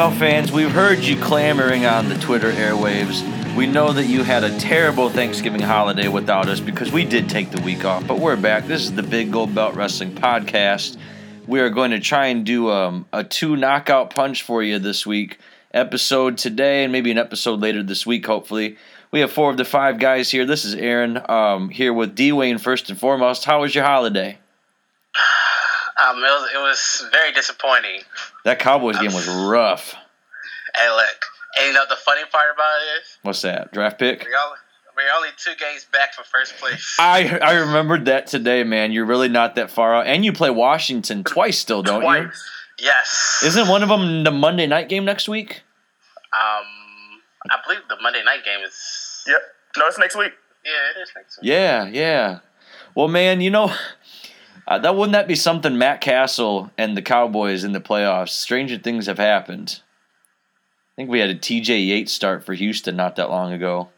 Well, fans, we've heard you clamoring on the Twitter airwaves. We know that you had a terrible Thanksgiving holiday without us because we did take the week off, but we're back. This is the Big Gold Belt Wrestling Podcast. We are going to try and do um, a two knockout punch for you this week. Episode today and maybe an episode later this week, hopefully. We have four of the five guys here. This is Aaron um, here with D Wayne first and foremost. How was your holiday? Um, it was it was very disappointing. That Cowboys game was rough. Hey, look, and you know the funny part about it is What's that? Draft pick? we're only, we're only two games back from first place. I I remembered that today, man. You're really not that far out, and you play Washington twice still, don't you? Yes. Isn't one of them the Monday night game next week? um, I believe the Monday night game is. Yep. No, it's next week. Yeah, it is next week. Yeah, yeah. Well, man, you know uh, that wouldn't that be something? Matt Cassel and the Cowboys in the playoffs. Stranger things have happened. I think we had a T.J. Yates start for Houston not that long ago.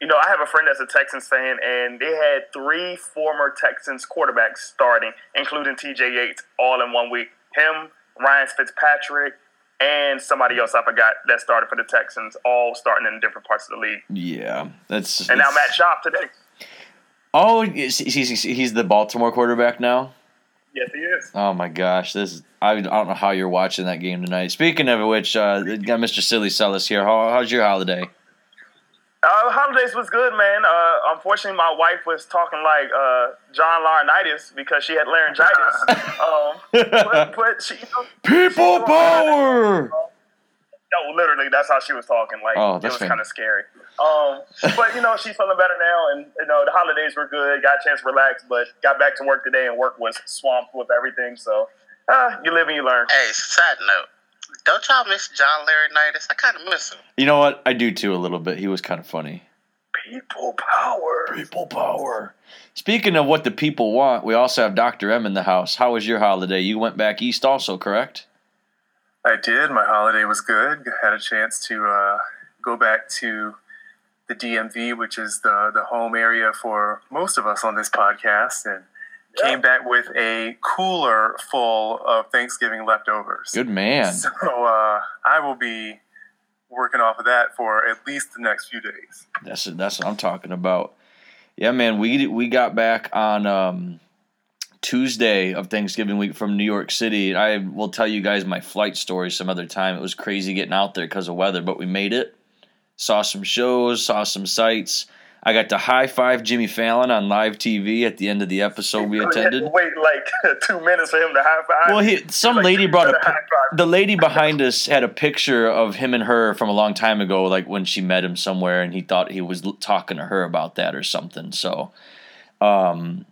You know, I have a friend that's a Texans fan, and they had three former Texans quarterbacks starting, including T.J. Yates, all in one week. Him, Ryan Fitzpatrick, and somebody else I forgot that started for the Texans, all starting in different parts of the league. Yeah, that's. And now Matt Schaub today. Oh, he's, he's he's the Baltimore quarterback now. Yes, he is. Oh my gosh, this is, I, I don't know how you're watching that game tonight. Speaking of which, uh, got Mr. Silly Celis here. How, how's your holiday? Uh, holidays was good, man. Uh, unfortunately, my wife was talking like uh, John Laurinaitis because she had laryngitis. um, but, but she, you know, People she- power. No, literally, that's how she was talking. Like Oh, it was kind of scary. Um, but you know, she's feeling better now, and you know, the holidays were good. Got a chance to relax, but got back to work today, and work was swamped with everything. So, uh, you live and you learn. Hey, side note, don't y'all miss John Laurinaitis? I kind of miss him. You know what? I do too a little bit. He was kind of funny. People power. People power. Speaking of what the people want, we also have Dr. M in the house. How was your holiday? You went back east also, correct? I did. My holiday was good. Had a chance to uh, go back to the DMV, which is the, the home area for most of us on this podcast, and came back with a cooler full of Thanksgiving leftovers. Good man. So uh, I will be working off of that for at least the next few days. That's that's what I'm talking about. Yeah, man. We we got back on um, Tuesday of Thanksgiving week from New York City. I will tell you guys my flight story some other time. It was crazy getting out there because of weather, but we made it. Saw some shows, saw some sights. I got to high five Jimmy Fallon on live TV at the end of the episode we You had to attended. wait like two minutes for him to high five. Well, he, some Like, lady brought a to high pi- five. the lady behind us had a picture of him and her from a long time ago, like when she met him somewhere, and he thought he was talking to her about that or something. So, um,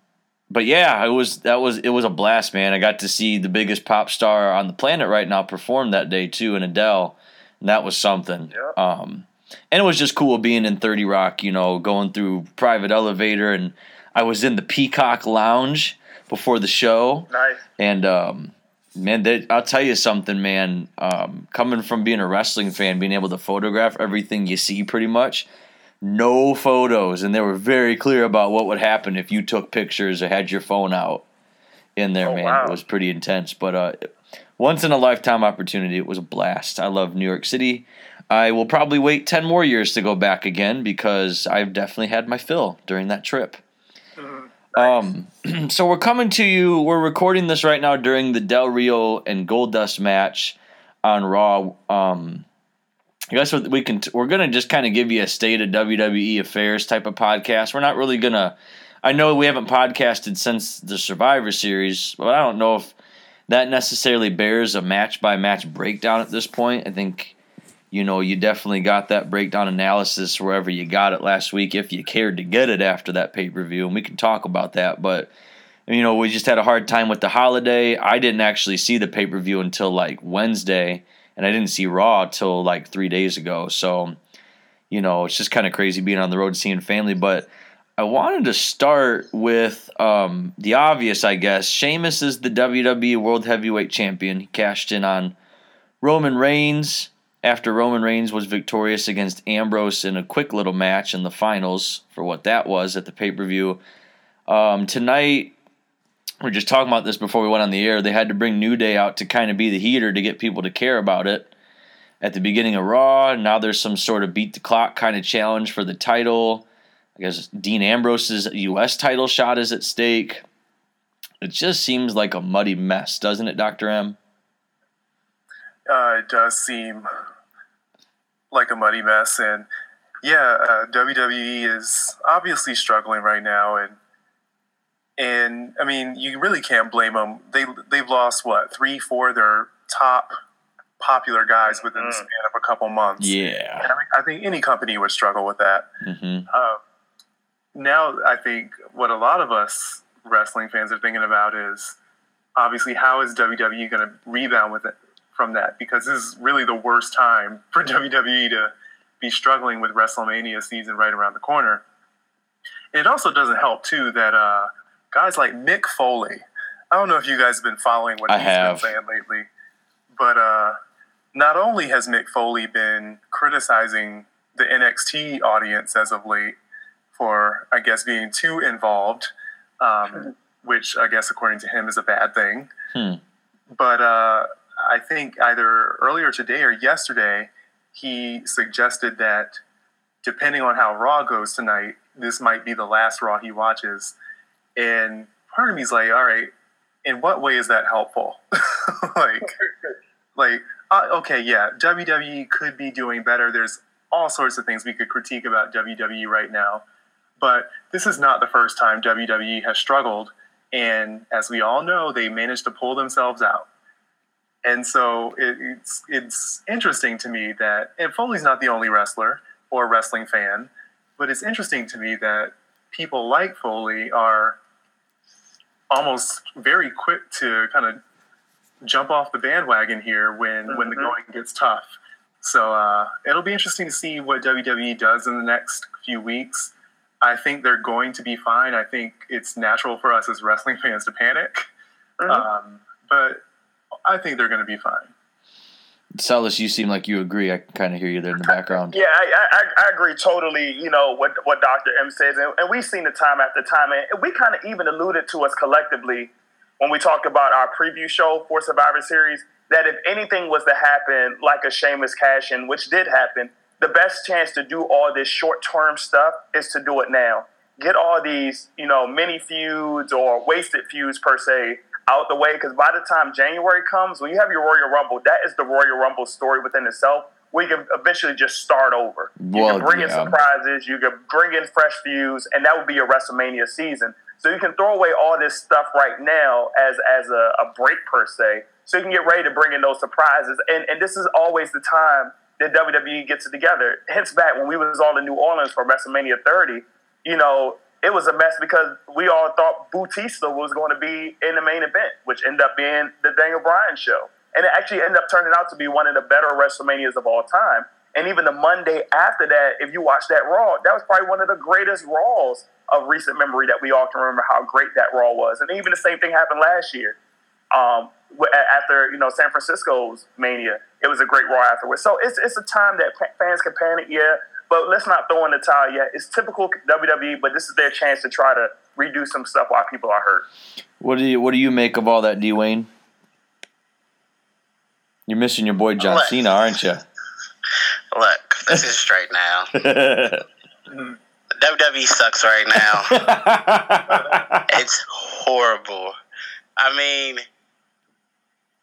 but yeah, it was that was it was a blast, man. I got to see the biggest pop star on the planet right now perform that day too, in Adele, and that was something. Um, and it was just cool being in Thirty Rock, you know, going through private elevator, and I was in the Peacock Lounge before the show. nice. And um, man, that, I'll tell you something, man. Um, coming from being a wrestling fan, being able to photograph everything you see, pretty much, no photos, and they were very clear about what would happen if you took pictures or had your phone out in there, Oh, man. wow. It was pretty intense, but uh, once in a lifetime opportunity. It was a blast. I love New York City. I will probably wait ten more years to go back again because I've definitely had my fill during that trip. Um, so we're coming to you. We're recording this right now during the Del Rio and Goldust match on Raw. Um, I guess we can. We're gonna just kind of give you a state of WWE affairs type of podcast. We're not really gonna. I know we haven't podcasted since the Survivor Series, but I don't know if that necessarily bears a match by match breakdown at this point. I think you know you definitely got that breakdown analysis wherever you got it last week if you cared to get it after that pay per view, and we can talk about that. But you know we just had a hard time with the holiday. I didn't actually see the pay per view until like Wednesday, and I didn't see Raw till like three days ago. So you know it's just kind of crazy being on the road seeing family, but. I wanted to start with um, the obvious, I guess. Sheamus is the WWE World Heavyweight Champion. He cashed in on Roman Reigns after Roman Reigns was victorious against Ambrose in a quick little match in the finals for what that was at the pay per view. Um, tonight, we were just talking about this before we went on the air. They had to bring New Day out to kind of be the heater to get people to care about it. At the beginning of Raw, now there's some sort of beat the clock kind of challenge for the title. I guess Dean Ambrose's U.S. title shot is at stake. It just seems like a muddy mess, doesn't it, Doctor M? Uh, it does seem like a muddy mess, and yeah, uh, WWE is obviously struggling right now, and and I mean, you really can't blame them. They they've lost what three, four of their top popular guys within the Mhm. span of a couple months. Yeah. And I, mean, I think any company would struggle with that. hmm Uh, now, I think what a lot of us wrestling fans are thinking about is obviously how is WWE going to rebound with it from that? Because this is really the worst time for WWE to be struggling with WrestleMania season right around the corner. It also doesn't help too that uh, guys like Mick Foley. I don't know if you guys have been following what I he's have. been saying lately, but uh, not only has Mick Foley been criticizing the NXT audience as of late for, I guess, being too involved, um, which I guess, according to him, is a bad thing. Hmm. But uh, I think either earlier today or yesterday, he suggested that depending on how Raw goes tonight, this might be the last Raw he watches. And part of me's like, all right, in what way is that helpful? like, like, uh, okay, yeah, WWE could be doing better. There's all sorts of things we could critique about WWE right now, but this is not the first time WWE has struggled. And as we all know, they managed to pull themselves out. And so it, it's it's interesting to me that and Foley's not the only wrestler or wrestling fan, but it's interesting to me that people like Foley are almost very quick to kind of jump off the bandwagon here when when the Mhm. going gets tough. So uh, it'll be interesting to see what WWE does in the next few weeks. I think they're going to be fine. I think it's natural for us as wrestling fans to panic, Mhm. um, but I think they're going to be fine. Celis, you seem like you agree. I kind of hear you there in the background. Yeah, I, I, I agree totally. You know what what Dr. M says, and, and we've seen it time after time, and we kind of even alluded to us collectively when we talked about our preview show for Survivor Series that if anything was to happen, like a Sheamus cash in, which did happen, the best chance to do all this short term stuff is to do it now. Get all these, you know, mini feuds or wasted feuds per se out the way because by the time January comes, when you have your Royal Rumble, that is the Royal Rumble story within itself. We can eventually just start over. You Well, can bring in surprises, you can bring in fresh views, and that would be your WrestleMania season. So you can throw away all this stuff right now as as a, a break per se, so you can get ready to bring in those surprises. And and this is always the time that WWE gets it together. Hence back when we was all in New Orleans for WrestleMania 30, you know, it was a mess because we all thought Batista was going to be in the main event, which ended up being the Daniel Bryan show. And it actually ended up turning out to be one of the better WrestleManias of all time. And even the Monday after that, if you watch that Raw, that was probably one of the greatest Raws of recent memory that we all can remember how great that Raw was. And even the same thing happened last year. Um, after you know San Francisco's Mania, it was a great Raw afterwards. So it's it's a time that fans can panic, yeah. But let's not throw in the towel yet. It's typical WWE, but this is their chance to try to redo some stuff while people are hurt. What do you What do you make of all that, Dwayne? You're missing your boy John What? Cena, aren't you? Look, this is straight now. WWE sucks right now. It's horrible. I mean,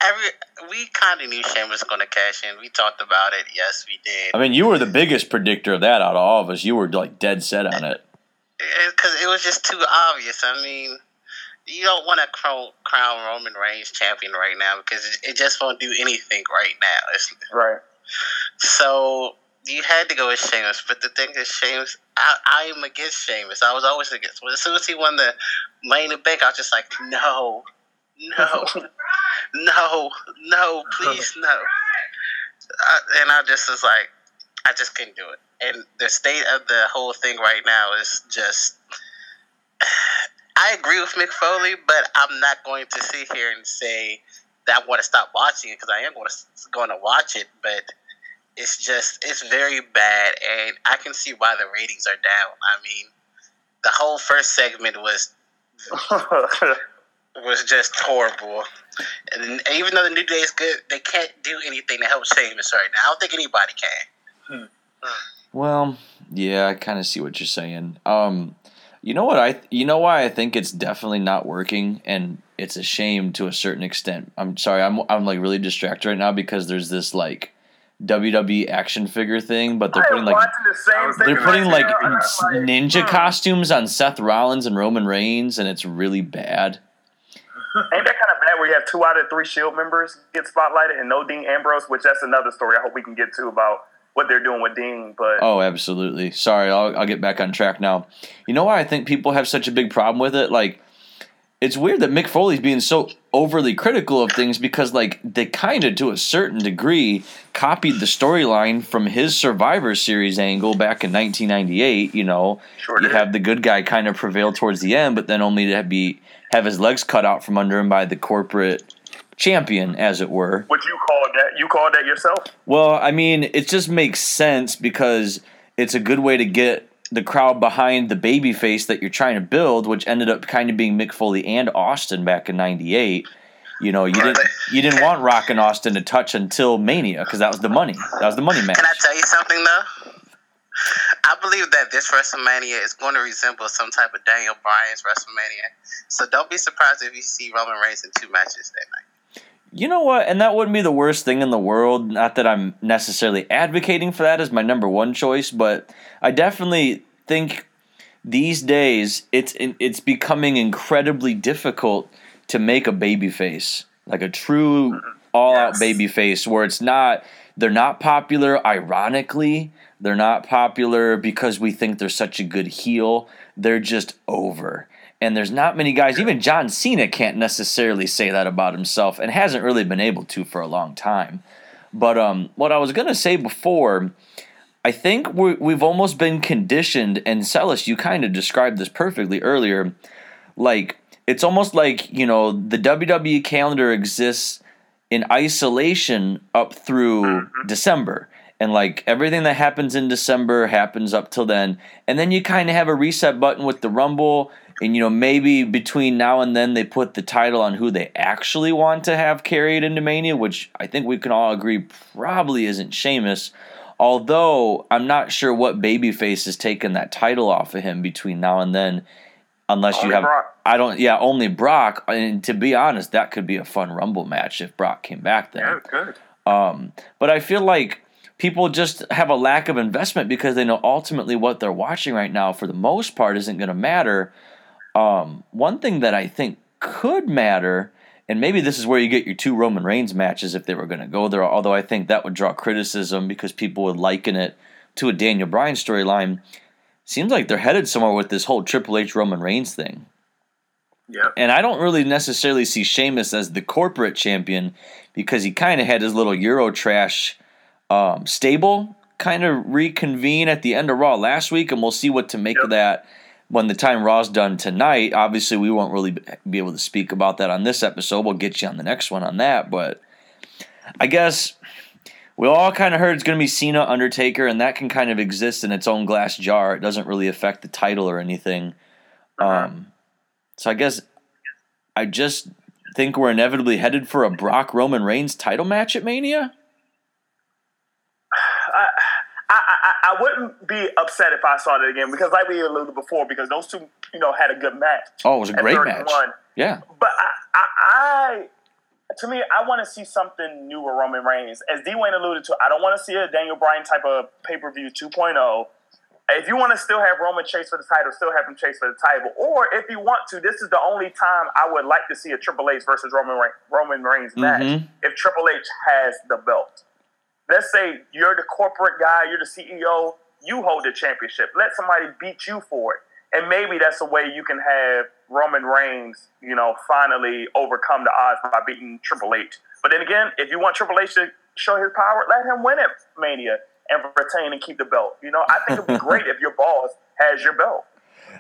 every we kind of knew Shane was going to cash in. We talked about it. Yes, we did. I mean, you were the biggest predictor of that out of all of us. You were like dead set on it. because it was just too obvious. I mean, you don't want to crown, crown Roman Reigns champion right now because it, it just won't do anything right now. It's, Right. so you had to go with Sheamus, but the thing is, Sheamus, I, I am against Sheamus. I was always against. But as soon as he won the main event, I was just like, no, no, no, no, please, no. I, and I just was like, I just couldn't do it. And the state of the whole thing right now is just. I agree with Mick Foley, but I'm not going to sit here and say that I want to stop watching it because I am going to going to watch it, but it's just it's very bad, and I can see why the ratings are down. I mean, the whole first segment was was just horrible. And even though the New Day is good, they can't do anything to help Sheamus right now. I don't think anybody can. Well, yeah, I kind of see what you're saying. Um, you know what I? You know why I think it's definitely not working, and it's a shame to a certain extent. I'm sorry, I'm I'm like really distracted right now because there's this like WWE action figure thing, but they're I putting like the same thing. they're putting like now, and I'm s- like, ninja hmm. costumes on Seth Rollins and Roman Reigns, and it's really bad. Ain't that kind of bad where you have two out of three Shield members get spotlighted and no Dean Ambrose, which that's another story I hope we can get to about what they're doing with Dean. But Oh, absolutely. Sorry, I'll, I'll get back on track now. You know why I think people have such a big problem with it? Like, it's weird that Mick Foley's being so overly critical of things because, like, they kind of, to a certain degree, copied the storyline from his Survivor Series angle back in 1998. You know, Sure you have the good guy kind of prevail towards the end, but then only to be have his legs cut out from under him by the corporate champion, as it were. what you called that? You called that yourself? Well, I mean, it just makes sense because it's a good way to get the crowd behind the baby face that you're trying to build, which ended up kind of being Mick Foley and Austin back in '98. You know, you didn't you didn't want Rock and Austin to touch until Mania because that was the money. That was the money match. Can I tell you something though? I believe that this WrestleMania is going to resemble some type of Daniel Bryan's WrestleMania. So don't be surprised if you see Roman Reigns in two matches that night. You know what? And that wouldn't be the worst thing in the world. Not that I'm necessarily advocating for that as my number one choice, but I definitely think these days it's it's becoming incredibly difficult to make a baby face, like a true all out Yes. baby face where it's not they're not popular ironically, they're not popular because we think they're such a good heel. They're just over. And there's not many guys, even John Cena can't necessarily say that about himself and hasn't really been able to for a long time. But um, what I was going to say before, I think we we've almost been conditioned, and Celis, you kind of described this perfectly earlier. Like, it's almost like, you know, the WWE calendar exists in isolation up through mm-hmm. December. And like everything that happens in December happens up till then. And then you kind of have a reset button with the Rumble. And you know, maybe between now and then they put the title on who they actually want to have carried into Mania, which I think we can all agree probably isn't Sheamus. Although I'm not sure what babyface has taken that title off of him between now and then, unless you have. Brock. I don't. Yeah, only Brock. And to be honest, that could be a fun Rumble match if Brock came back then. Yeah, good. Um, but I feel like people just have a lack of investment because they know ultimately what they're watching right now, for the most part, isn't going to matter. Um, one thing that I think could matter, and maybe this is where you get your two Roman Reigns matches if they were going to go there, although I think that would draw criticism because people would liken it to a Daniel Bryan storyline. Seems like they're headed somewhere with this whole Triple H Roman Reigns thing. Yep. And I don't really necessarily see Sheamus as the corporate champion because he kind of had his little Euro trash um, stable kind of reconvene at the end of Raw last week, and we'll see what to make of that when the time Raw's done tonight. Obviously, we won't really be able to speak about that on this episode. We'll get you on the next one on that, but I guess we all kind of heard it's going to be Cena Undertaker, and that can kind of exist in its own glass jar. It doesn't really affect the title or anything. Um, so I guess I just think we're inevitably headed for a Brock Roman Reigns title match at Mania. I, I, I, I wouldn't be upset if I saw that again because, like we alluded before, because those two, you know, had a good match. Oh, it was a great 31. match. Yeah. But I, I, I to me, I want to see something new with Roman Reigns. As D Wayne alluded to, I don't want to see a Daniel Bryan type of pay per view 2.0. If you want to still have Roman chase for the title, still have him chase for the title. Or if you want to, this is the only time I would like to see a Triple H versus Roman Re- Roman Reigns match. Mhm. If Triple H has the belt, let's say you're the corporate guy, you're the CEO, you hold the championship. Let somebody beat you for it. And maybe that's a way you can have Roman Reigns, you know, finally overcome the odds by beating Triple H. But then again, if you want Triple H to show his power, let him win at Mania and retain and keep the belt. You know, I think it'd be great if your boss has your belt.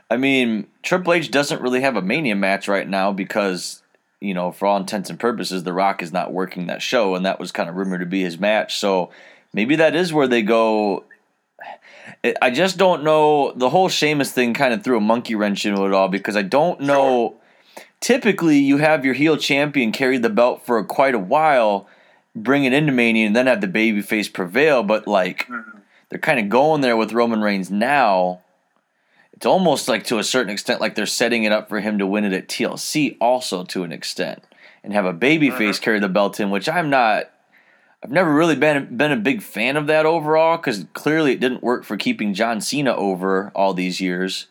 I mean, Triple H doesn't really have a Mania match right now because, you know, for all intents and purposes, The Rock is not working that show, and that was kind of rumored to be his match. So maybe that is where they go. I just don't know. The whole Sheamus thing kind of threw a monkey wrench into it all because I don't know. typically you have your heel champion carry the belt for quite a while, bring it into Mania, and then have the babyface prevail. But like mm-hmm. they're kind of going there with Roman Reigns now. It's almost like to a certain extent like they're setting it up for him to win it at TLC also to an extent and have a babyface uh-huh. carry the belt in, which I'm not. I've never really been been a big fan of that overall because clearly it didn't work for keeping John Cena over all these years.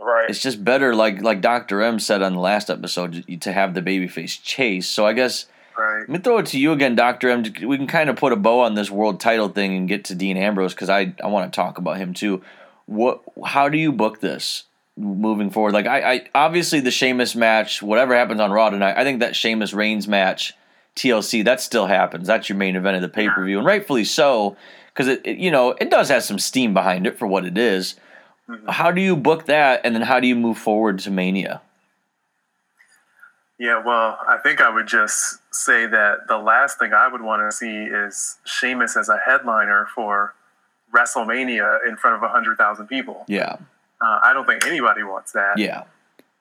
Right. It's just better, like like Doctor M said on the last episode, to have the babyface chase. So I guess Right. let me throw it to you again, Doctor M. We can kind of put a bow on this world title thing and get to Dean Ambrose because I I want to talk about him too. What? How do you book this moving forward? Like I, I obviously the Sheamus match, whatever happens on Raw tonight, I think that Sheamus Reigns match, TLC, that still happens. That's your main event of the pay per view, and rightfully so because it, it you know it does have some steam behind it for what it is. Mm-hmm. How do you book that, and then how do you move forward to Mania? Yeah, well, I think I would just say that the last thing I would want to see is Sheamus as a headliner for WrestleMania in front of 100,000 people. Yeah, Uh, I don't think anybody wants that. yeah,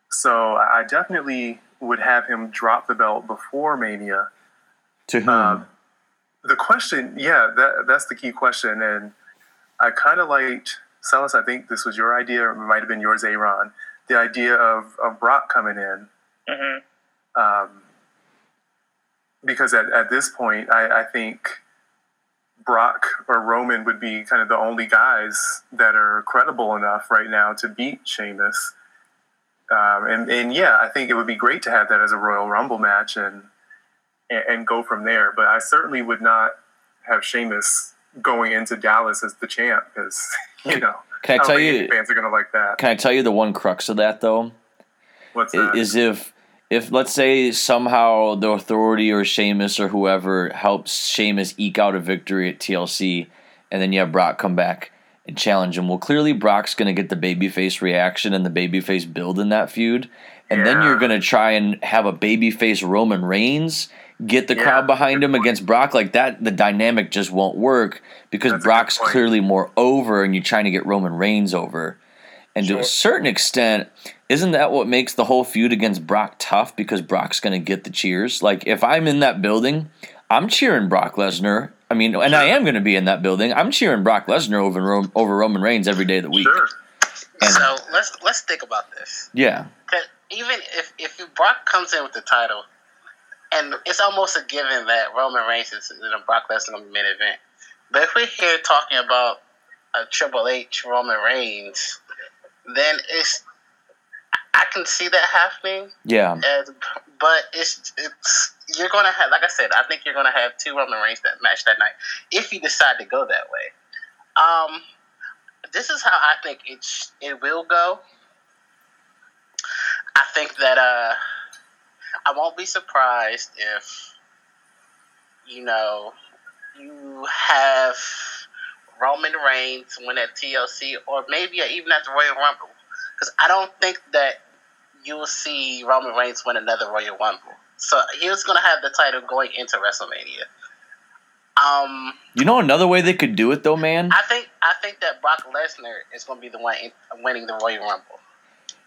So I definitely would have him drop the belt before Mania. to whom? Um, the question, yeah, that that's the key question, and I kind of liked Celis. I think this was your idea, or it might have been yours, Aaron. The idea of of Brock coming in, hmm um, because at, at this point, I, I think Brock or Roman would be kind of the only guys that are credible enough right now to beat Sheamus. Um, and, and yeah, I think it would be great to have that as a Royal Rumble match and, and go from there. But I certainly would not have Sheamus going into Dallas as the champ because you know Can I don't tell you? fans are going to like that. Can I tell you the one crux of that though? What's i- that? is if if let's say somehow the authority or Sheamus or whoever helps Sheamus eke out a victory at TLC, and then you have Brock come back and challenge him. Well, clearly Brock's going to get the babyface reaction and the babyface build in that feud, and then you're going to try and have a babyface Roman Reigns get the Yeah, crowd behind him point. against Brock like that. The dynamic just won't work because That's Brock's clearly more over, and you're trying to get Roman Reigns over. And to a certain extent, isn't that what makes the whole feud against Brock tough? Because Brock's going to get the cheers. Like if I'm in that building, I'm cheering Brock Lesnar. I mean, and I am going to be in that building. I'm cheering Brock Lesnar over Ro- over Roman Reigns every day of the week. sure. And- So let's let's think about this. Yeah. even if if Brock comes in with the title, and it's almost a given that Roman Reigns is in a Brock Lesnar main event. But if we're here talking about a Triple H Roman Reigns, then it's I can see that happening. yeah, As, but it's it's you're gonna have like I said, I think you're gonna have two Roman Reigns that match that night if you decide to go that way. Um, this is how I think it sh- it will go. I think that uh, I won't be surprised if you know you have Roman Reigns win at TLC or maybe even at the Royal Rumble because I don't think that you will see Roman Reigns win another Royal Rumble. So he was going to have the title going into WrestleMania. Um, you know another way they could do it though, man. I think I think that Brock Lesnar is going to be the one in, winning the Royal Rumble.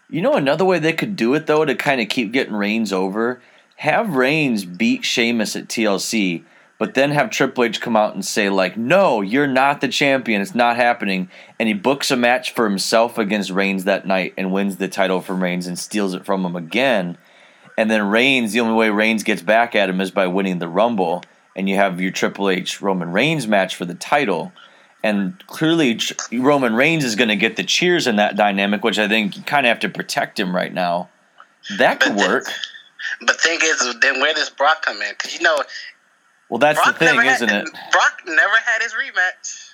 You know another way they could do it though to kind of keep getting Reigns over. Have Reigns beat Sheamus at TLC, but then have Triple H come out and say like, "No, you're not the champion. It's not happening." And he books a match for himself against Reigns that night and wins the title from Reigns and steals it from him again. And then Reigns, the only way Reigns gets back at him is by winning the Rumble, and you have your Triple H Roman Reigns match for the title. And clearly, Roman Reigns is going to get the cheers in that dynamic, which I think you kind of have to protect him right now. That could work. But thing is, then where does Brock come in? Because you know, Well, that's Brock the thing, isn't had, it? Brock never had his rematch.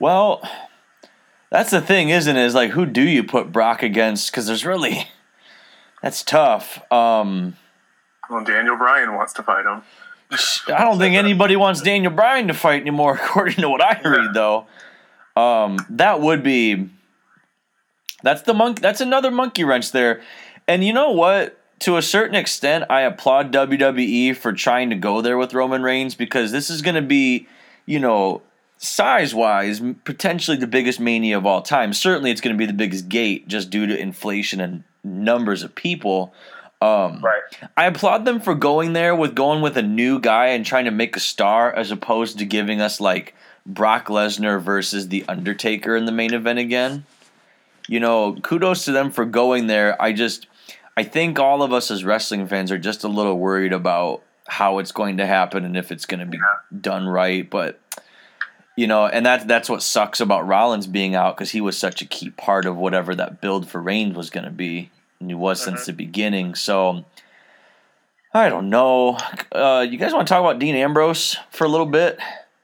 Well, that's the thing, isn't it? Is like, who do you put Brock against? Because there's really, that's tough. Um, Well, Daniel Bryan wants to fight him. I don't think anybody wants Daniel Bryan to fight anymore, according to what I read. Though, um, that would be that's the monk. That's another monkey wrench there. And you know what? To a certain extent, I applaud WWE for trying to go there with Roman Reigns because this is going to be, you know, size wise, potentially the biggest mania of all time. Certainly, it's going to be the biggest gate just due to inflation and numbers of people. Um, Right. I applaud them for going there with going with a new guy and trying to make a star as opposed to giving us like Brock Lesnar versus The Undertaker in the main event again. You know, kudos to them for going there. I just I think all of us as wrestling fans are just a little worried about how it's going to happen and if it's going to be done right, but you know, and that that's what sucks about Rollins being out because he was such a key part of whatever that build for Reigns was going to be, and he was since the beginning. So I don't know. Uh, you guys want to talk about Dean Ambrose for a little bit?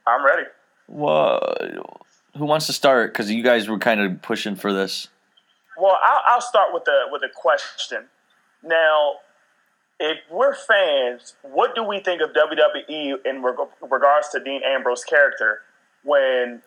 I'm ready. What? Who wants to start? Because you guys were kind of pushing for this. Well, I'll, I'll start with a with a question. Now, if we're fans, what do we think of WWE in reg- regards to Dean Ambrose' character? When,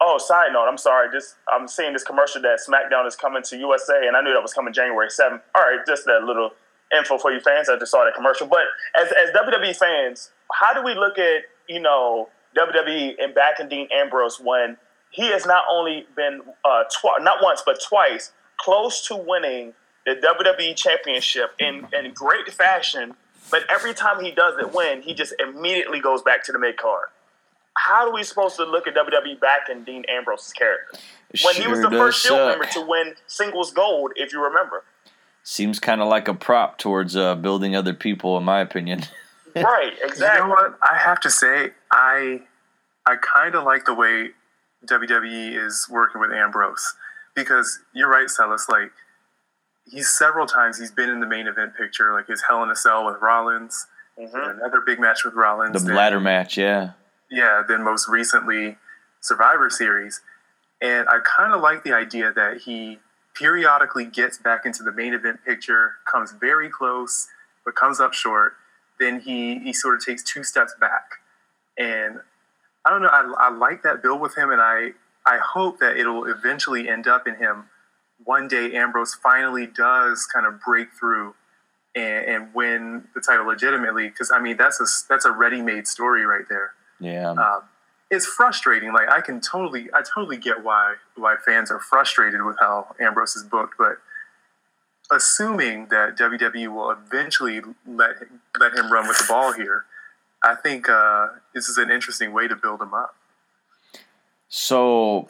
oh, side note, I'm sorry, just I'm seeing this commercial that SmackDown is coming to USA, and I knew that was coming January 7th. All right, just a little info for you fans. I just saw that commercial. But as as WWE fans, how do we look at you know WWE and back in Dean Ambrose when he has not only been uh, not once but twice close to winning the WWE Championship in in great fashion, but every time he doesn't win, he just immediately goes back to the mid card. How are we supposed to look at WWE back in Dean Ambrose's character when he was the first does Shield member to win singles gold, if you remember? Seems kind of like a prop towards uh, building other people, in my opinion. Right, exactly. You know what? I have to say, I I kind of like the way WWE is working with Ambrose because you're right, Celis. Like he's several times he's been in the main event picture, like his Hell in a Cell with Rollins, Mhm. another big match with Rollins. the then- ladder match, yeah. yeah, then most recently Survivor Series. And I kind of like the idea that he periodically gets back into the main event picture, comes very close, but comes up short. Then he, he sort of takes two steps back. And I don't know, I, I like that build with him, and I, I hope that it'll eventually end up in him. One day, Ambrose finally does kind of break through and, and win the title legitimately. Because, I mean, that's a, that's a ready made story right there Yeah. um, it's frustrating. Like I can totally, I totally get why why fans are frustrated with how Ambrose is booked, but assuming that WWE will eventually let him, let him run with the ball here, I think uh, this is an interesting way to build him up. So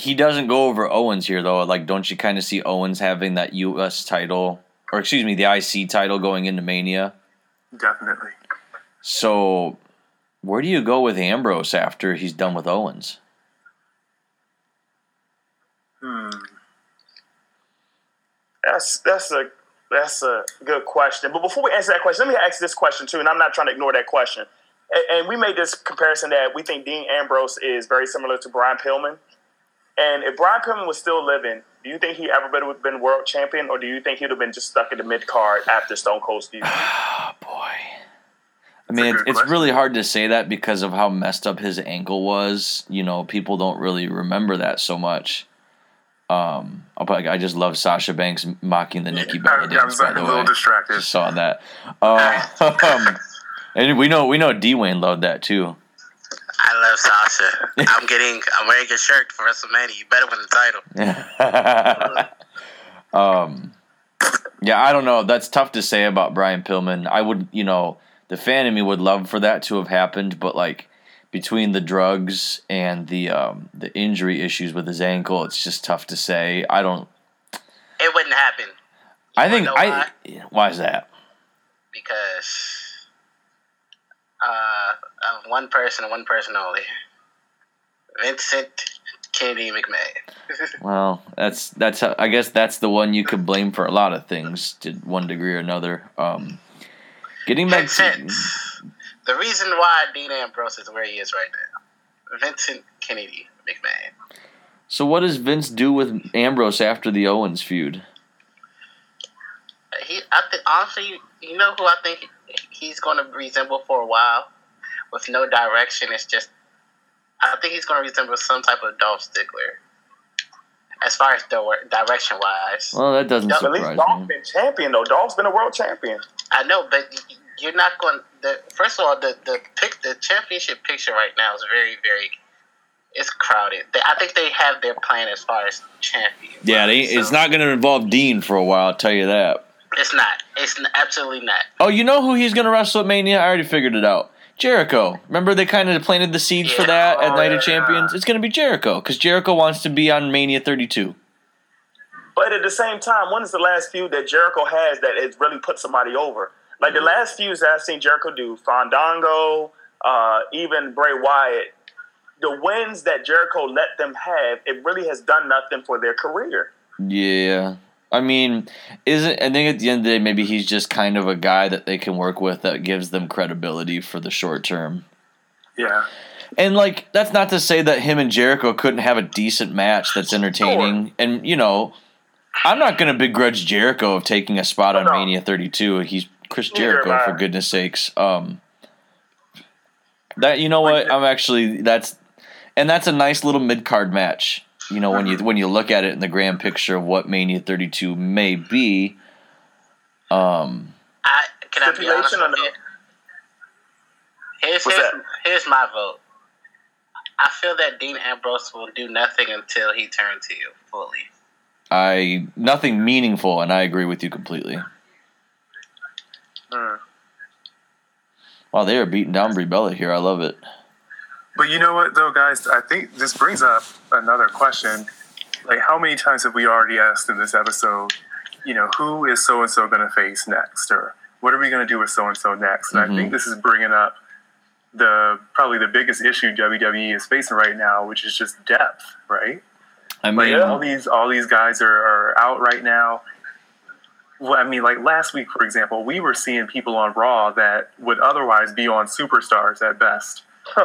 he doesn't go over Owens here though. Like, don't you kind of see Owens having that U.S. title, or excuse me, the IC title going into Mania? Definitely. So where do you go with Ambrose after he's done with Owens? Hmm. That's that's a that's a good question. But before we answer that question, let me ask this question too, and I'm not trying to ignore that question. And, and we made this comparison that we think Dean Ambrose is very similar to Brian Pillman. And if Brian Pillman was still living, do you think he ever would have been world champion, or do you think he'd have been just stuck in the mid card after Stone Cold Steve? Oh boy. I mean, it's, it's really hard to say that because of how messed up his ankle was. You know, people don't really remember that so much. Um, I'll probably- I just love Sasha Banks mocking the Nikki Bella I, I dance. was By like a the little way, distracted. just saw that. Uh, um, and we know we know Dwayne loved that too. I love Sasha. I'm getting. I'm wearing a shirt for WrestleMania. You better win the title. um, yeah, I don't know. That's tough to say about Brian Pillman. I would, you know, the fan in me would love for that to have happened, but like between the drugs and the um, the injury issues with his ankle, it's just tough to say. I don't. It wouldn't happen I think I. Why is that? because uh, of one person and one person only. Vincent Kennedy McMahon. Well, that's that's. I guess that's the one you could blame for a lot of things to one degree or another. Um, getting back to Vincent. The reason why Dean Ambrose is where he is right now. Vincent Kennedy McMahon. so, what does Vince do with Ambrose after the Owens feud? He, I think, honestly, you know who I think he's going to resemble for a while, with no direction. It's just, I think he's going to resemble some type of Dolph Ziggler, as far as the direction wise. Well, that doesn't At least surprise Dolph's been champion though. Dolph's been a world champion. I know, but you're not going. The first of all, the the pick the championship picture right now is very very. It's crowded. They, I think they have their plan as far as champion. Yeah, they, it's not going to involve Dean for a while. I'll tell you that. It's not. It's absolutely not. Oh, you know who he's gonna wrestle at Mania? I already figured it out. Jericho. Remember they kind of planted the seeds for that at Night yeah. of Champions? It's gonna be Jericho because Jericho wants to be on Mania 32. But at the same time, when is the last feud that Jericho has that has really put somebody over? Like the last feuds that I've seen Jericho do, Fandango, uh, even Bray Wyatt, the wins that Jericho let them have, it really has done nothing for their career. Yeah. I mean, isn't I think at the end of the day maybe he's just kind of a guy that they can work with that gives them credibility for the short term. Yeah. And like that's not to say that him and Jericho couldn't have a decent match that's entertaining. And you know, I'm not gonna begrudge Jericho of taking a spot on No. Mania 32. He's Chris Jericho for goodness sakes. Um, that you know what I'm actually that's and that's a nice little mid card match. You know when you when you look at it in the grand picture of what Mania 32 may be. Um, I can I be honest Stipulation with you? Here's What's here's, here's my vote. I feel that Dean Ambrose will do nothing until he turns to you fully. I nothing meaningful, and I agree with you completely. Hmm. Wow, they are beating down Brie Bella here. I love it. But you know what, though, guys? I think this brings up another question. Like, how many times have we already asked in this episode, you know, who is so and so going to face next? Or what are we going to do with so and so next? And I think mm-hmm. this is bringing up the probably the biggest issue WWE is facing right now, which is just depth, right? I Like mean, all these all these guys are, are out right now. Well, I mean, like last week, for example, we were seeing people on Raw that would otherwise be on Superstars at best,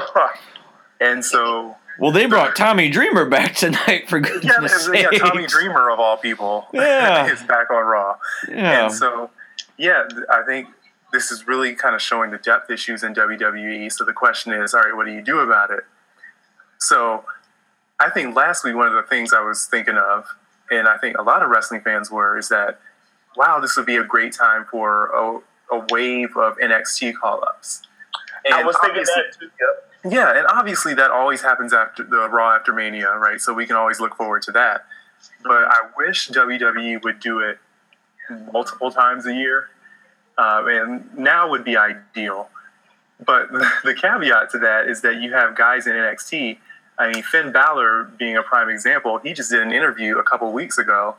and so well, they brought Tommy Dreamer back tonight for yeah, goodness yeah, sake. Tommy Dreamer of all people, Yeah. is back on Raw, Yeah. and so yeah, I think this is really kind of showing the depth issues in WWE. So the question is, all right, what do you do about it? So I think last week one of the things I was thinking of, and I think a lot of wrestling fans were, is that wow, this would be a great time for a, a wave of NXT call ups. I was thinking that too. Yep. Yeah, and obviously that always happens after the Raw after Mania, right? So we can always look forward to that. But I wish WWE would do it multiple times a year, um, and now would be ideal. But the caveat to that is that you have guys in NXT. I mean, Finn Balor being a prime example, he just did an interview a couple weeks ago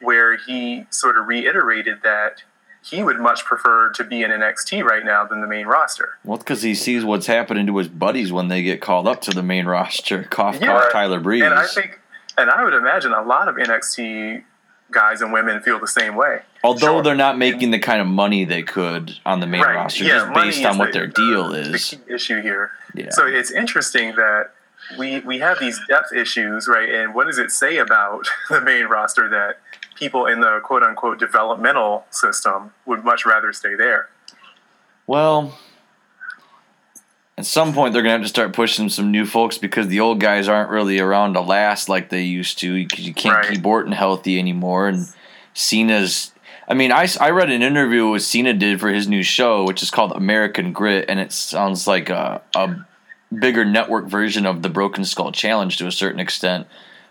where he sort of reiterated that he would much prefer to be in NXT right now than the main roster. well, because he sees what's happening to his buddies when they get called up to the main roster. Cough, Yeah. cough, Tyler Breeze. And I think, and I would imagine a lot of NXT guys and women feel the same way. Although Sure. they're not making the kind of money they could on the main roster, just based on what the- their deal the is. key issue here. Yeah. So it's interesting that we we have these depth issues, right? And what does it say about the main roster that people in the quote unquote developmental system would much rather stay there? Well, at some point they're gonna have to start pushing some new folks because the old guys aren't really around to last like they used to. Because you can't Right. keep Orton healthy anymore, and Cena's. I mean, I, I read an interview with Cena did for his new show, which is called American Grit, and it sounds like a, a bigger network version of the Broken Skull Challenge to a certain extent.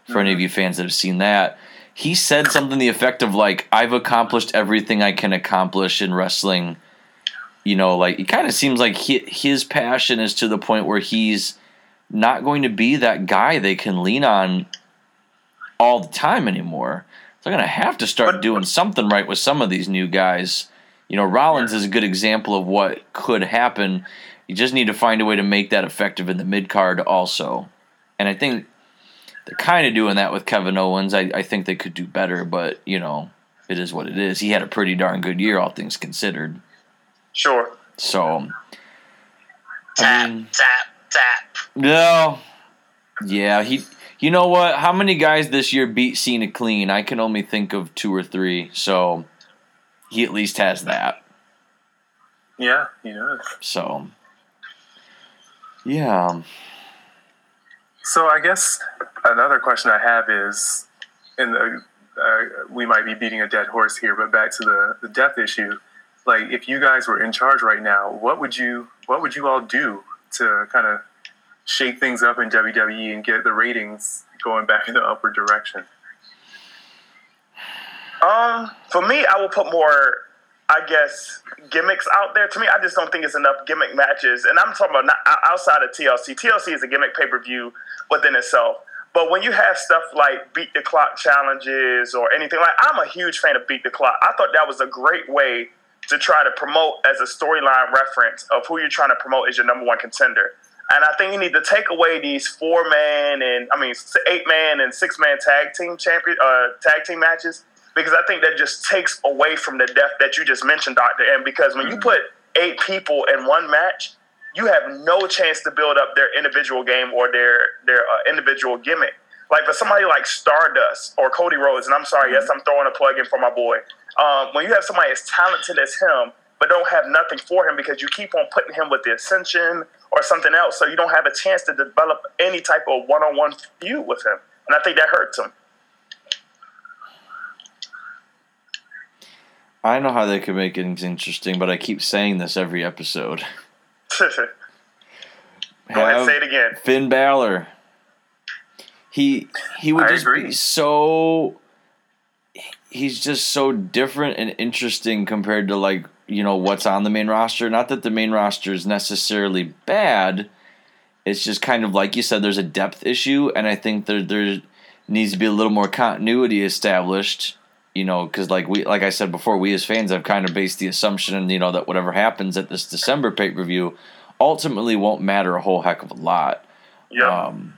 For any of mm-hmm. you fans that have seen that, he said something the effect of like, "I've accomplished everything I can accomplish in wrestling." you know, like it kind of seems like he, his passion is to the point where he's not going to be that guy they can lean on all the time anymore. They're going to have to start doing something right with some of these new guys. You know, Rollins is a good example of what could happen. You just need to find a way to make that effective in the mid card also. And I think they're kind of doing that with Kevin Owens. I, I think they could do better, but, you know, it is what it is. He had a pretty darn good year, all things considered. Sure. So, I Tap, mean, tap, tap. no, yeah, he. You know what? How many guys this year beat Cena clean? I can only think of two or three. So, he at least has that. Yeah, he does. So, yeah, So I guess another question I have is, and uh, we might be beating a dead horse here, but back to the the death issue. Like, if you guys were in charge right now, what would you what would you all do to kind of shake things up in WWE and get the ratings going back in the upward direction? Um, for me, I will put more I guess gimmicks out there. To me, I just don't think it's enough gimmick matches. And I'm talking about not, outside of TLC. TLC is a gimmick pay per view within itself. But when you have stuff like beat the clock challenges or anything like, I'm a huge fan of beat the clock. I thought that was a great way to try to promote as a storyline reference of who you're trying to promote as your number one contender. And I think you need to take away these four man and I mean eight man and six man tag team champion uh, tag team matches because I think that just takes away from the depth that you just mentioned, Doctor And Because when you mm-hmm. put eight people in one match, you have no chance to build up their individual game or their their uh, individual gimmick. Like for somebody like Stardust or Cody Rhodes, and I'm sorry, yes, mm-hmm. I'm throwing a plug in for my boy. Um, when you have somebody as talented as him, but don't have nothing for him because you keep on putting him with the Ascension or something else, so you don't have a chance to develop any type of one-on-one feud with him, and I think that hurts him. I know how they could make things interesting, but I keep saying this every episode. Go ahead, say it again. Finn Balor. He he would I just agree. be so. He's just so different and interesting compared to like you know what's on the main roster. Not that the main roster is necessarily bad. It's just kind of like you said. There's a depth issue, and I think there there needs to be a little more continuity established you know, because like we, like I said before, we as fans have kind of based the assumption, you know, that whatever happens at this December pay per view ultimately won't matter a whole heck of a lot. Yeah. Um,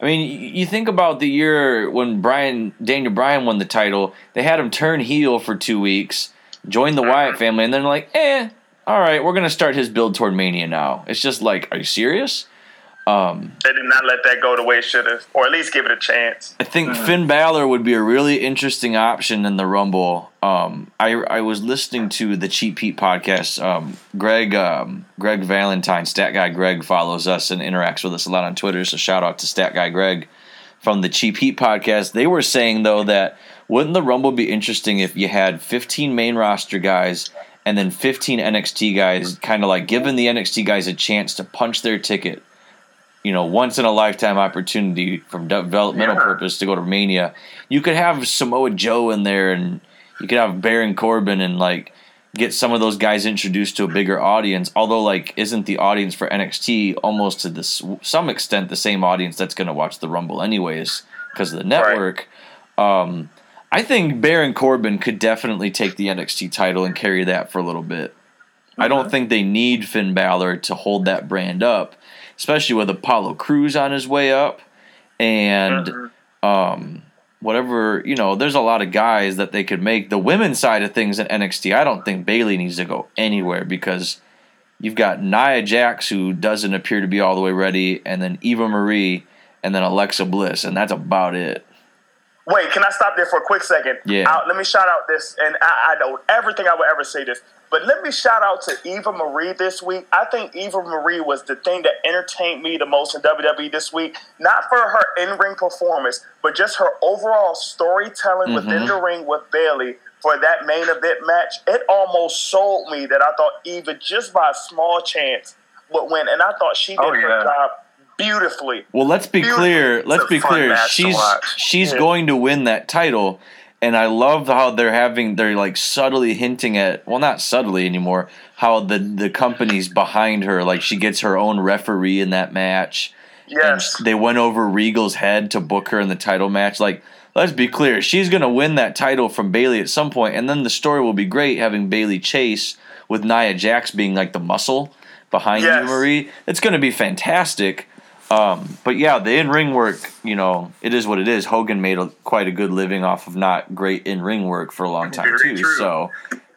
I mean, you think about the year when Brian Daniel Bryan won the title. They had him turn heel for two weeks, join the Wyatt mm-hmm. family, and then like, eh, all right, we're gonna start his build toward Mania now. It's just like, are you serious? Um, they did not let that go the way it should have, or at least give it a chance. I think mm-hmm. Finn Balor would be a really interesting option in the Rumble. Um, I I was listening to the Cheap Heat podcast. Um, Greg um, Greg Valentine, Stat Guy Greg, follows us and interacts with us a lot on Twitter. So shout out to Stat Guy Greg from the Cheap Heat podcast. They were saying though that wouldn't the Rumble be interesting if you had 15 main roster guys and then 15 NXT guys, kind of like giving the NXT guys a chance to punch their ticket you know, once in a lifetime opportunity from developmental yeah. purpose to go to Mania. You could have Samoa Joe in there, and you could have Baron Corbin, and like get some of those guys introduced to a bigger audience. Although, like, isn't the audience for NXT almost to this some extent the same audience that's going to watch the Rumble anyways because of the network? Right. Um, I think Baron Corbin could definitely take the NXT title and carry that for a little bit. Mm-hmm. I don't think they need Finn Balor to hold that brand up especially with Apollo Crews on his way up, and mm-hmm. um, whatever you know. There's a lot of guys that they could make. The women's side of things in NXT, I don't think Bayley needs to go anywhere because you've got Nia Jax who doesn't appear to be all the way ready, and then Eva Marie, and then Alexa Bliss, and that's about it. Wait, can I stop there for a quick second? Yeah. I'll, let me shout out this, and I, I don't ever think I would ever say this. But let me shout out to Eva Marie this week. I think Eva Marie was the thing that entertained me the most in WWE this week. Not for her in ring performance, but just her overall storytelling mm-hmm. within the ring with Bayley for that main event match. It almost sold me that I thought Eva, just by a small chance, would win. And I thought she did oh, yeah. her job beautifully. Well, let's be clear. Let's be clear. She's she's yeah. going to win that title and I love how they're having they're like subtly hinting at well not subtly anymore how the the company's behind her like she gets her own referee in that match. Yes. They went over Regal's head to book her in the title match like let's be clear she's going to win that title from Bayley at some point and then the story will be great having Bayley chase with Nia Jax being like the muscle behind yes. you Marie. It's going to be fantastic. Um, but yeah, the in ring work, you know, it is what it is. Hogan made a, quite a good living off of not great in ring work for a long time Very too. True. So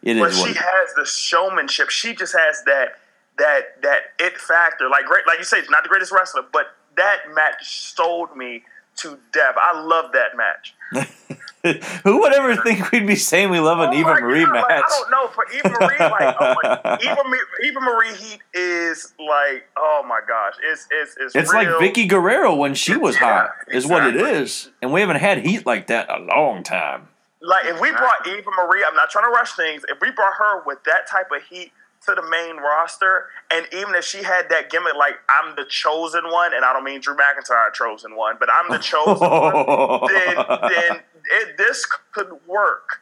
it but is. But she has the showmanship. She just has that that that it factor. Like great, like you say, not the greatest wrestler, but that match sold me to death. I love that match. Who would ever think we'd be saying we love an oh Eva Marie God, match? Like, I don't know. For Eva Marie, like, oh my, Eva, Eva Marie Heat is like, oh my gosh, it's it's it's. It's real. like Vickie Guerrero when she was yeah, hot, is what it is, and we haven't had heat like that in a long time. Like if we brought Eva Marie, I'm not trying to rush things. If we brought her with that type of heat to the main roster, and even if she had that gimmick, like I'm the chosen one, and I don't mean Drew McIntyre chosen one, but I'm the chosen one, then then it, this could work.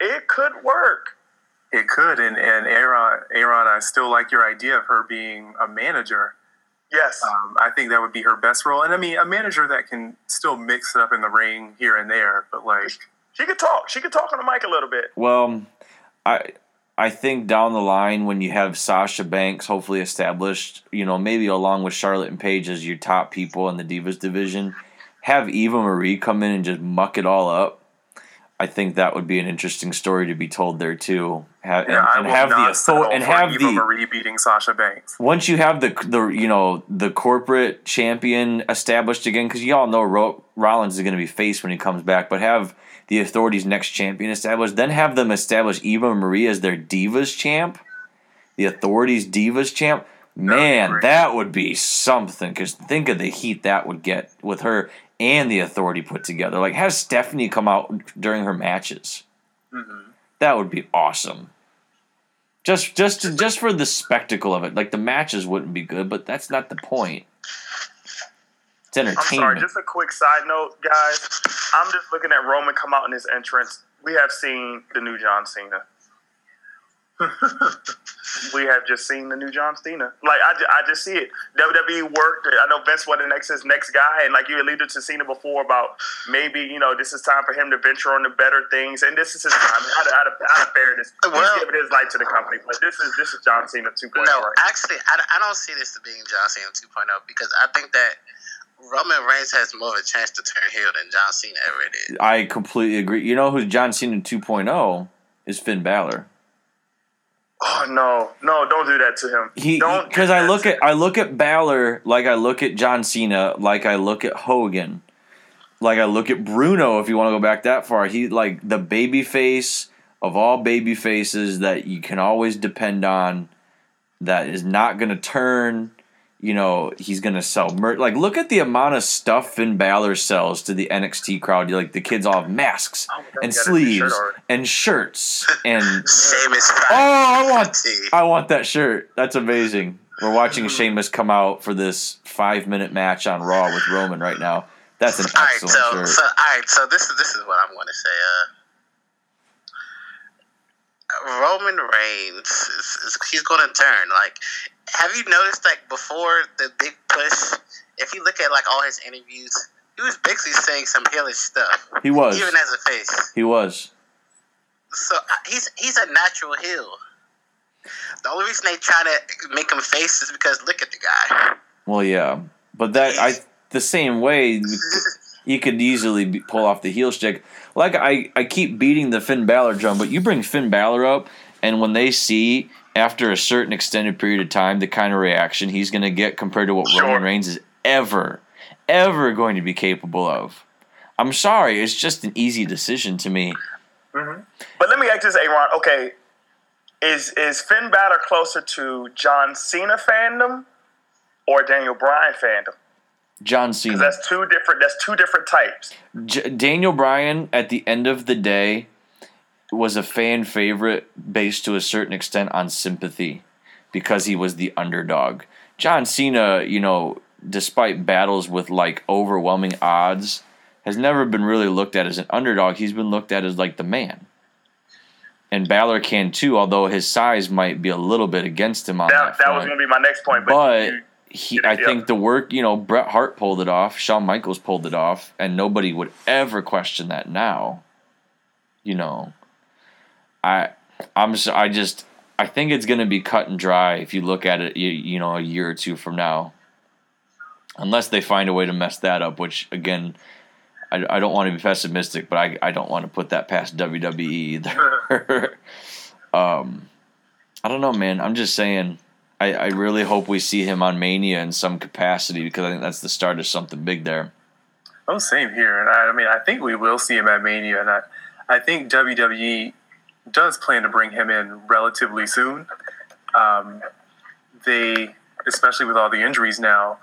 It could work. it could. And and Aaron, Aaron, I still like your idea of her being a manager. Yes. Um, I think that would be her best role. And I mean, a manager that can still mix it up in the ring here and there, but like she could talk. She could talk on the mic a little bit. Well, I I think down the line when you have Sasha Banks hopefully established, you know, maybe along with Charlotte and Paige as your top people in the Divas division, have Eva Marie come in and just muck it all up. I think that would be an interesting story to be told there too. Have, yeah, and, and have the not author- settle and have Eva the Marie beating Sasha Banks. once you have the the you know the corporate champion established again because you all know Ro- Rollins is going to be face when he comes back, but have the authorities next champion established, then have them establish Eva Marie as their Divas champ, the authorities Divas champ. Man, that would be something. Because think of the heat that would get with her and the authority put together. Like have Stephanie come out during her matches. Mm-hmm. That would be awesome. Just just to, just for the spectacle of it. Like the matches wouldn't be good, but that's not the point. It's I'm sorry. entertainment. Just a quick side note, guys. I'm just looking at Roman come out in his entrance. We have seen the new John Cena. we have just seen the new John Cena. Like I, I just see it. WWE worked. I know Vince was the next his next guy, and like you alluded to Cena before about maybe you know this is time for him to venture on the better things, and this is his time. Out of, out of, out of fairness, Well- he's giving his life to the company, but this is this is John Cena 2.0. No, actually, I, I don't see this as being John Cena 2.0 because I think that Roman Reigns has more of a chance to turn heel than John Cena ever did. I completely agree. You know who John Cena 2.0 is Finn Balor. Oh no, no! Don't do that to him. He don't because I look at I look at Balor like I look at John Cena, like I look at Hogan, like I look at Bruno. If you want to go back that far, he like the baby face of all baby faces that you can always depend on. That is not going to turn. You know he's going to sell merch. Like look at the amount of stuff Finn Balor sells to the NXT crowd. Like the kids all have masks Oh, we and new shirt sleeves and shirts and Sheamus. Oh, I want. I want that shirt. That's amazing. We're watching Sheamus come out for this five minute match on Raw with Roman right now. That's an All right, excellent so shirt. so all right, so this is this is what I'm going to say. Uh, Roman Reigns is, is he's going to turn. Like, have you noticed like before the big push? If you look at like all his interviews, he was basically saying some heelish stuff, he was. even as a face. He was. So uh, he's he's a natural heel. The only reason they try to make him face is because look at the guy. Well, yeah, but that I the same way you could easily be, pull off the heel stick. Like I, I keep beating the Finn Balor drum, but you bring Finn Balor up, and when they see after a certain extended period of time the kind of reaction he's going to get compared to what Sure. Roman Reigns is ever, ever going to be capable of. I'm sorry, it's just an easy decision to me. Mm-hmm. But let me ask this, Aaron. Okay, is is Finn Balor closer to John Cena fandom or Daniel Bryan fandom? John Cena. that's two different. That's two different types. J- Daniel Bryan, at the end of the day, was a fan favorite based to a certain extent on sympathy because he was the underdog. John Cena, you know, despite battles with like overwhelming odds, has never been really looked at as an underdog. He's been looked at as like the man. And Balor can too, although his size might be a little bit against him on that, That, that was going to be my next point. But, But he, I think the work, you know, Bret Hart pulled it off, Shawn Michaels pulled it off, and nobody would ever question that now. You know, I, I'm, so, I just, I think it's going to be cut and dry if you look at it, you, you know, a year or two from now, unless they find a way to mess that up. Which again, I, I don't want to be pessimistic, but I, I don't want to put that past WWE either. um, I don't know, man. I'm just saying. I, I really hope we see him on Mania in some capacity because I think that's the start of something big there. Oh, same here. And I, I mean, I think we will see him at Mania, and I, I think WWE does plan to bring him in relatively soon. Um, they, especially with all the injuries now,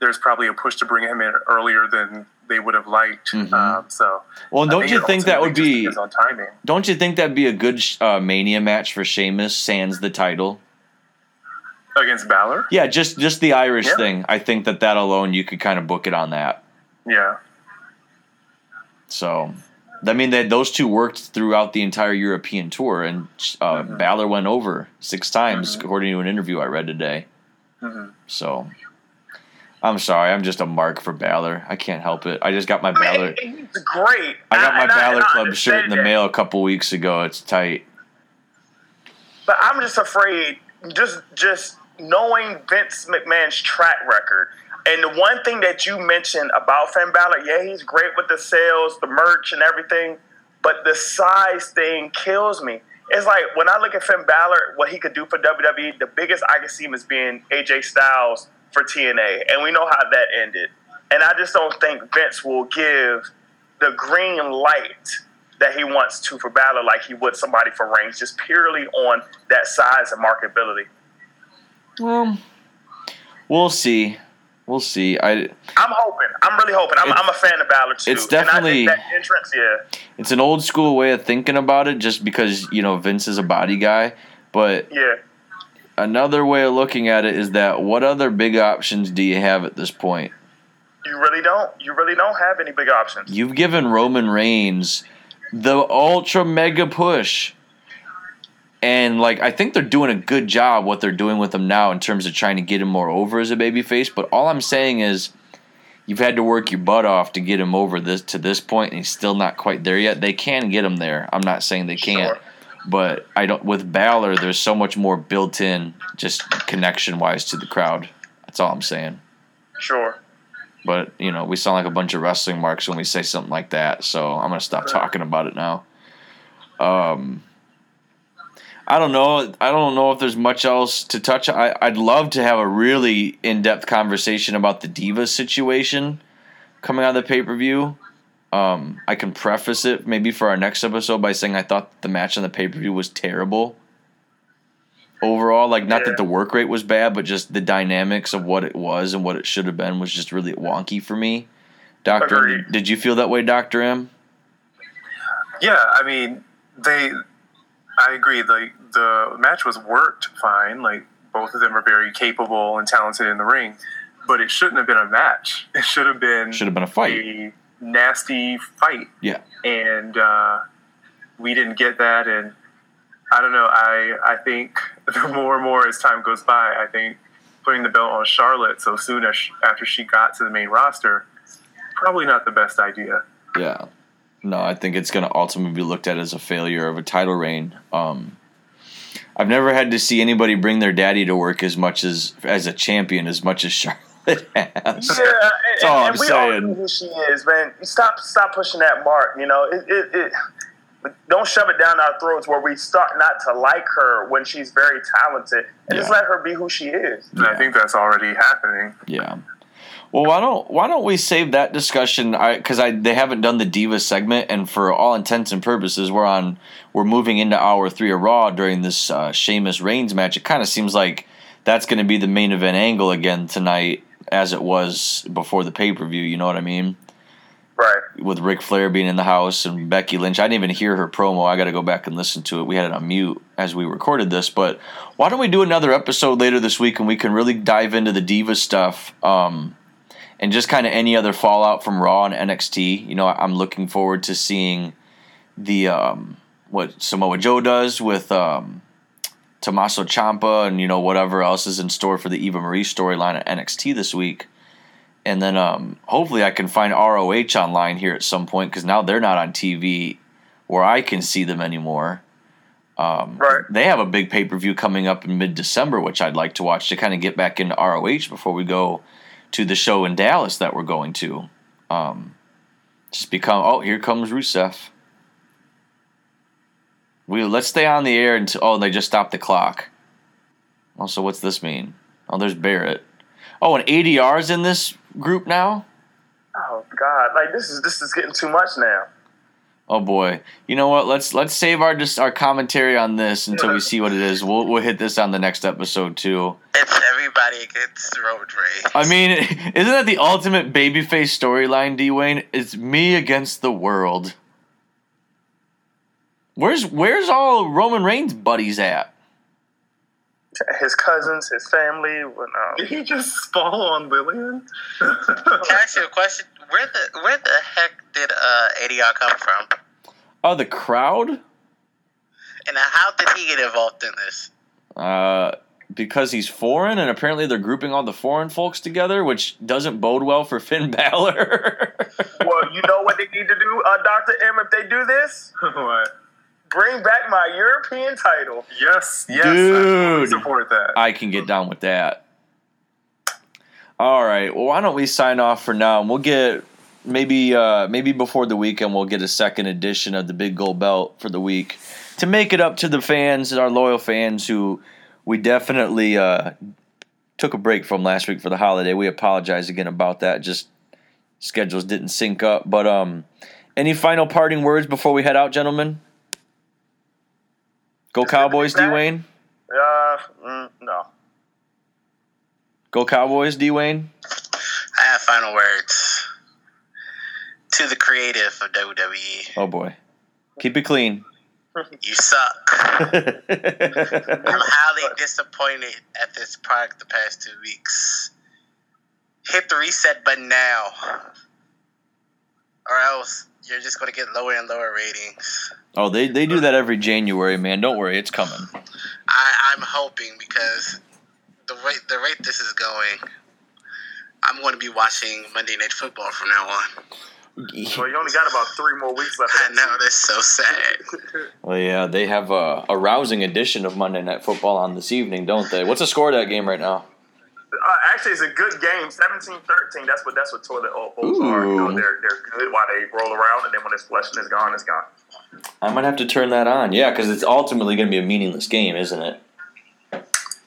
there's probably a push to bring him in earlier than they would have liked. Mhm. Um, so, Well, don't you think that would be? on timing? Don't you think that'd be a good uh, Mania match for Sheamus sans the title? against Balor? Yeah, just just the Irish Yeah. thing. I think that that alone you could kind of book it on that. Yeah. So I mean, they, those two worked throughout the entire European tour, and uh, Mhm. Balor went over six times, Mhm. according to an interview I read today. Mhm. So, I'm sorry, I'm just a mark for Balor. I can't help it. I just got my I mean, Balor. he's great. I got my I- Balor I Club shirt in the mail a couple weeks ago. It's tight. But I'm just afraid, just just knowing Vince McMahon's track record. And the one thing that you mentioned about Finn Balor, yeah, he's great with the sales, the merch, and everything, but the size thing kills me. It's like when I look at Finn Balor, what he could do for WWE, the biggest I can see him as being AJ Styles for TNA, and we know how that ended. And I just don't think Vince will give the green light that he wants to for Balor like he would somebody for Reigns, just purely on that size and marketability. Well, we'll see. We'll see. I. I'm hoping. I'm really hoping. I'm, I'm a fan of Balor too. it's definitely- entrance, yeah. It's an old school way of thinking about it, just because you know Vince is a body guy. But Yeah. another way of looking at it is that what other big options do you have at this point? You really don't. You really don't have any big options. You've given Roman Reigns the ultra mega push. And like I think they're doing a good job what they're doing with him now in terms of trying to get him more over as a babyface. But all I'm saying is you've had to work your butt off to get him over this to this point and he's still not quite there yet. They can get him there. I'm not saying they can't. Sure. But I don't with Balor there's so much more built in just connection wise to the crowd. That's all I'm saying. Sure. But you know, we sound like a bunch of wrestling marks when we say something like that. So I'm gonna stop talking about it now. Um, I don't know. I don't know if there's much else to touch. I, I'd love to have a really in-depth conversation about the Divas situation coming out of the pay-per-view. Um, I can preface it maybe for our next episode by saying I thought the match on the pay-per-view was terrible. Overall, like not that the work rate was bad, but just the dynamics of what it was and what it should have been was just really wonky for me. Doctor, Agreed. did you feel that way, Doctor M? Yeah, I mean, they. I agree. Like the match was worked fine. Like both of them are very capable and talented in the ring, but it shouldn't have been a match. It should have been Should have been a fight. a nasty fight, Yeah. and uh, we didn't get that. And I don't know. I I think the more and more as time goes by, I think putting the belt on Charlotte so soon as after she got to the main roster, probably not the best idea. Yeah. No, I think it's going to ultimately be looked at as a failure of a title reign. Um, I've never had to see anybody bring their daddy to work as much as as a champion as much as Charlotte has. Yeah, and, all and I'm we all know who she is, man. Stop, stop pushing that mark. You know, it, it, it, don't shove it down our throats where we start not to like her when she's very talented, and just let her be who she is. And I think that's already happening. Yeah. Well, why don't why don't we save that discussion? I because I they haven't done the diva segment, and for all intents and purposes, we're on we're moving into hour three of Raw during this uh, Sheamus Reigns match. It kind of seems like that's going to be the main event angle again tonight, as it was before the pay per view. You know what I mean? Right. With Ric Flair being in the house and Becky Lynch. I didn't even hear her promo. I got to go back and listen to it. We had it on mute as we recorded this. But why don't we do another episode later this week and we can really dive into the Diva stuff um, and just kind of any other fallout from Raw and NXT. You know, I'm looking forward to seeing the um, what Samoa Joe does with um, Tommaso Ciampa and you know whatever else is in store for the Eva Marie storyline at NXT this week. And then um, hopefully I can find ROH online here at some point because now they're not on TV where I can see them anymore. Um, Right. They have a big pay per view coming up in mid December, which I'd like to watch to kind of get back into ROH before we go to the show in Dallas that we're going to. Um, just become oh here comes Rusev. We let's stay on the air until oh they just stopped the clock. Also, what's this mean? Oh, there's Barrett. Oh, and ADR's in this group now. Oh God, like this is this is getting too much now. Oh boy, you know what? Let's let's save our just our commentary on this until we see what it is. We'll we'll hit this on the next episode too. It's everybody against Road Rage. I mean, isn't that the ultimate babyface storyline, Dwayne? It's me against the world. Where's where's all Roman Reigns' buddies at? His cousins, his family. When, um, Did he just fall on Lilian? Can I ask you a question? Where the where the heck did uh, ADR come from? Oh, the crowd? And how did he get involved in this? Uh, because he's foreign, and apparently they're grouping all the foreign folks together, which doesn't bode well for Finn Balor. well, you know what they need to do, uh, Doctor M. If they do this, what? bring back my European title. Yes, yes, I Dude. support that. I can get down with that. All right. Well, why don't we sign off for now, and we'll get maybe uh, maybe before the weekend we'll get a second edition of the Big Gold Belt for the week to make it up to the fans, our loyal fans who we definitely uh, took a break from last week for the holiday. We apologize again about that. Just schedules didn't sync up. But um, any final parting words before we head out, gentlemen? Go Just good to be Cowboys, D. Wayne. Uh, mm, no. Go Cowboys, D Wayne. I have final words to the creative of WWE. Oh boy. Keep it clean. You suck. I'm highly disappointed at this product the past two weeks. Hit the reset button now, or else you're just going to get lower and lower ratings. oh, they, they do that every January, man. Don't worry, it's coming. I, I'm hoping because the rate the rate this is going, I'm going to be watching Monday Night Football from now on. Well, you only got about three more weeks left. I know that's so sad. Well, yeah, they have a, a rousing edition of Monday Night Football on this evening, don't they? What's the score of that game right now? Uh, actually, it's a good game. 17-13. That's what that's what toilet old folks are. You know, they're they're good while they roll around, and then when it's flushing, it's gone. It's gone. I might have to turn that on. Yeah, because it's ultimately going to be a meaningless game, isn't it?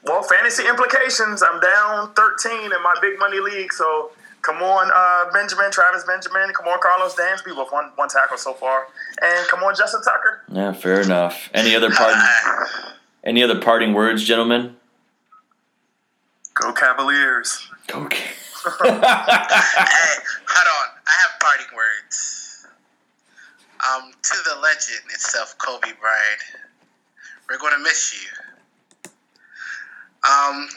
Well, fantasy implications. I'm down 13 in my big money league, so come on, uh, Benjamin, Travis Benjamin, come on, Karlos Dansby with one one tackle so far, and come on, Justin Tucker. Yeah, fair enough. Any other part? any other parting words, gentlemen? Go Cavaliers. Okay. hey, hold on. I have parting words. Um, to the legend itself, Kobe Bryant. We're going to miss you. Um,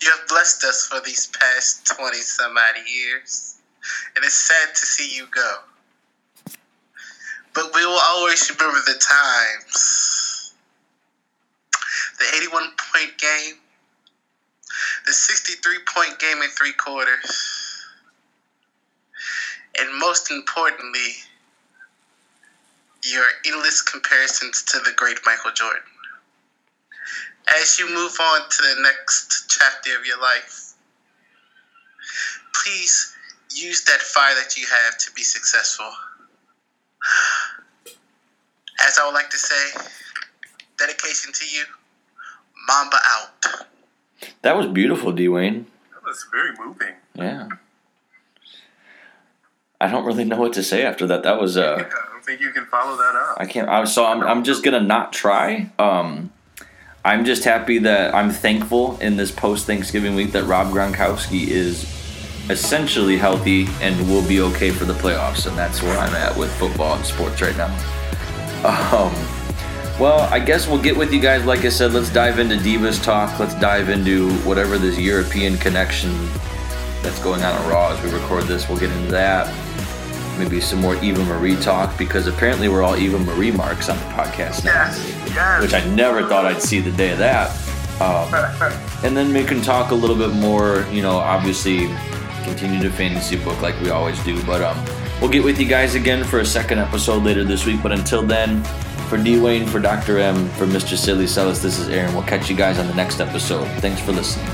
you have blessed us for these past 20 some odd years, and it's sad to see you go. But we will always remember the times. The 81 point game, the 63 point game in three quarters, and most importantly, your endless comparisons to the great Michael Jordan. As you move on to the next chapter of your life, please use that fire that you have to be successful. As I would like to say, dedication to you, Mamba out. That was beautiful, Dwayne. That was very moving. Yeah. I don't really know what to say after that. That was uh I don't think you can follow that up. I can't. I, so I'm, I'm just gonna not try. Um, I'm just happy that I'm thankful in this post Thanksgiving week that Rob Gronkowski is essentially healthy and will be okay for the playoffs, and that's where I'm at with football and sports right now. Um, well, I guess we'll get with you guys. Like I said, let's dive into Divas talk. Let's dive into whatever this European connection that's going on at Raw as we record this. We'll get into that maybe some more Eva Marie talk because apparently we're all Eva Marie marks on the podcast now, Yes, yes. which I never thought I'd see the day of that. Um, and then we can talk a little bit more, you know, obviously continue to fantasy book like we always do. But um, we'll get with you guys again for a second episode later this week. But until then, for D Wayne, for Dr. M, for Mr. Silly Celis, this is Aaron. We'll catch you guys on the next episode. Thanks for listening.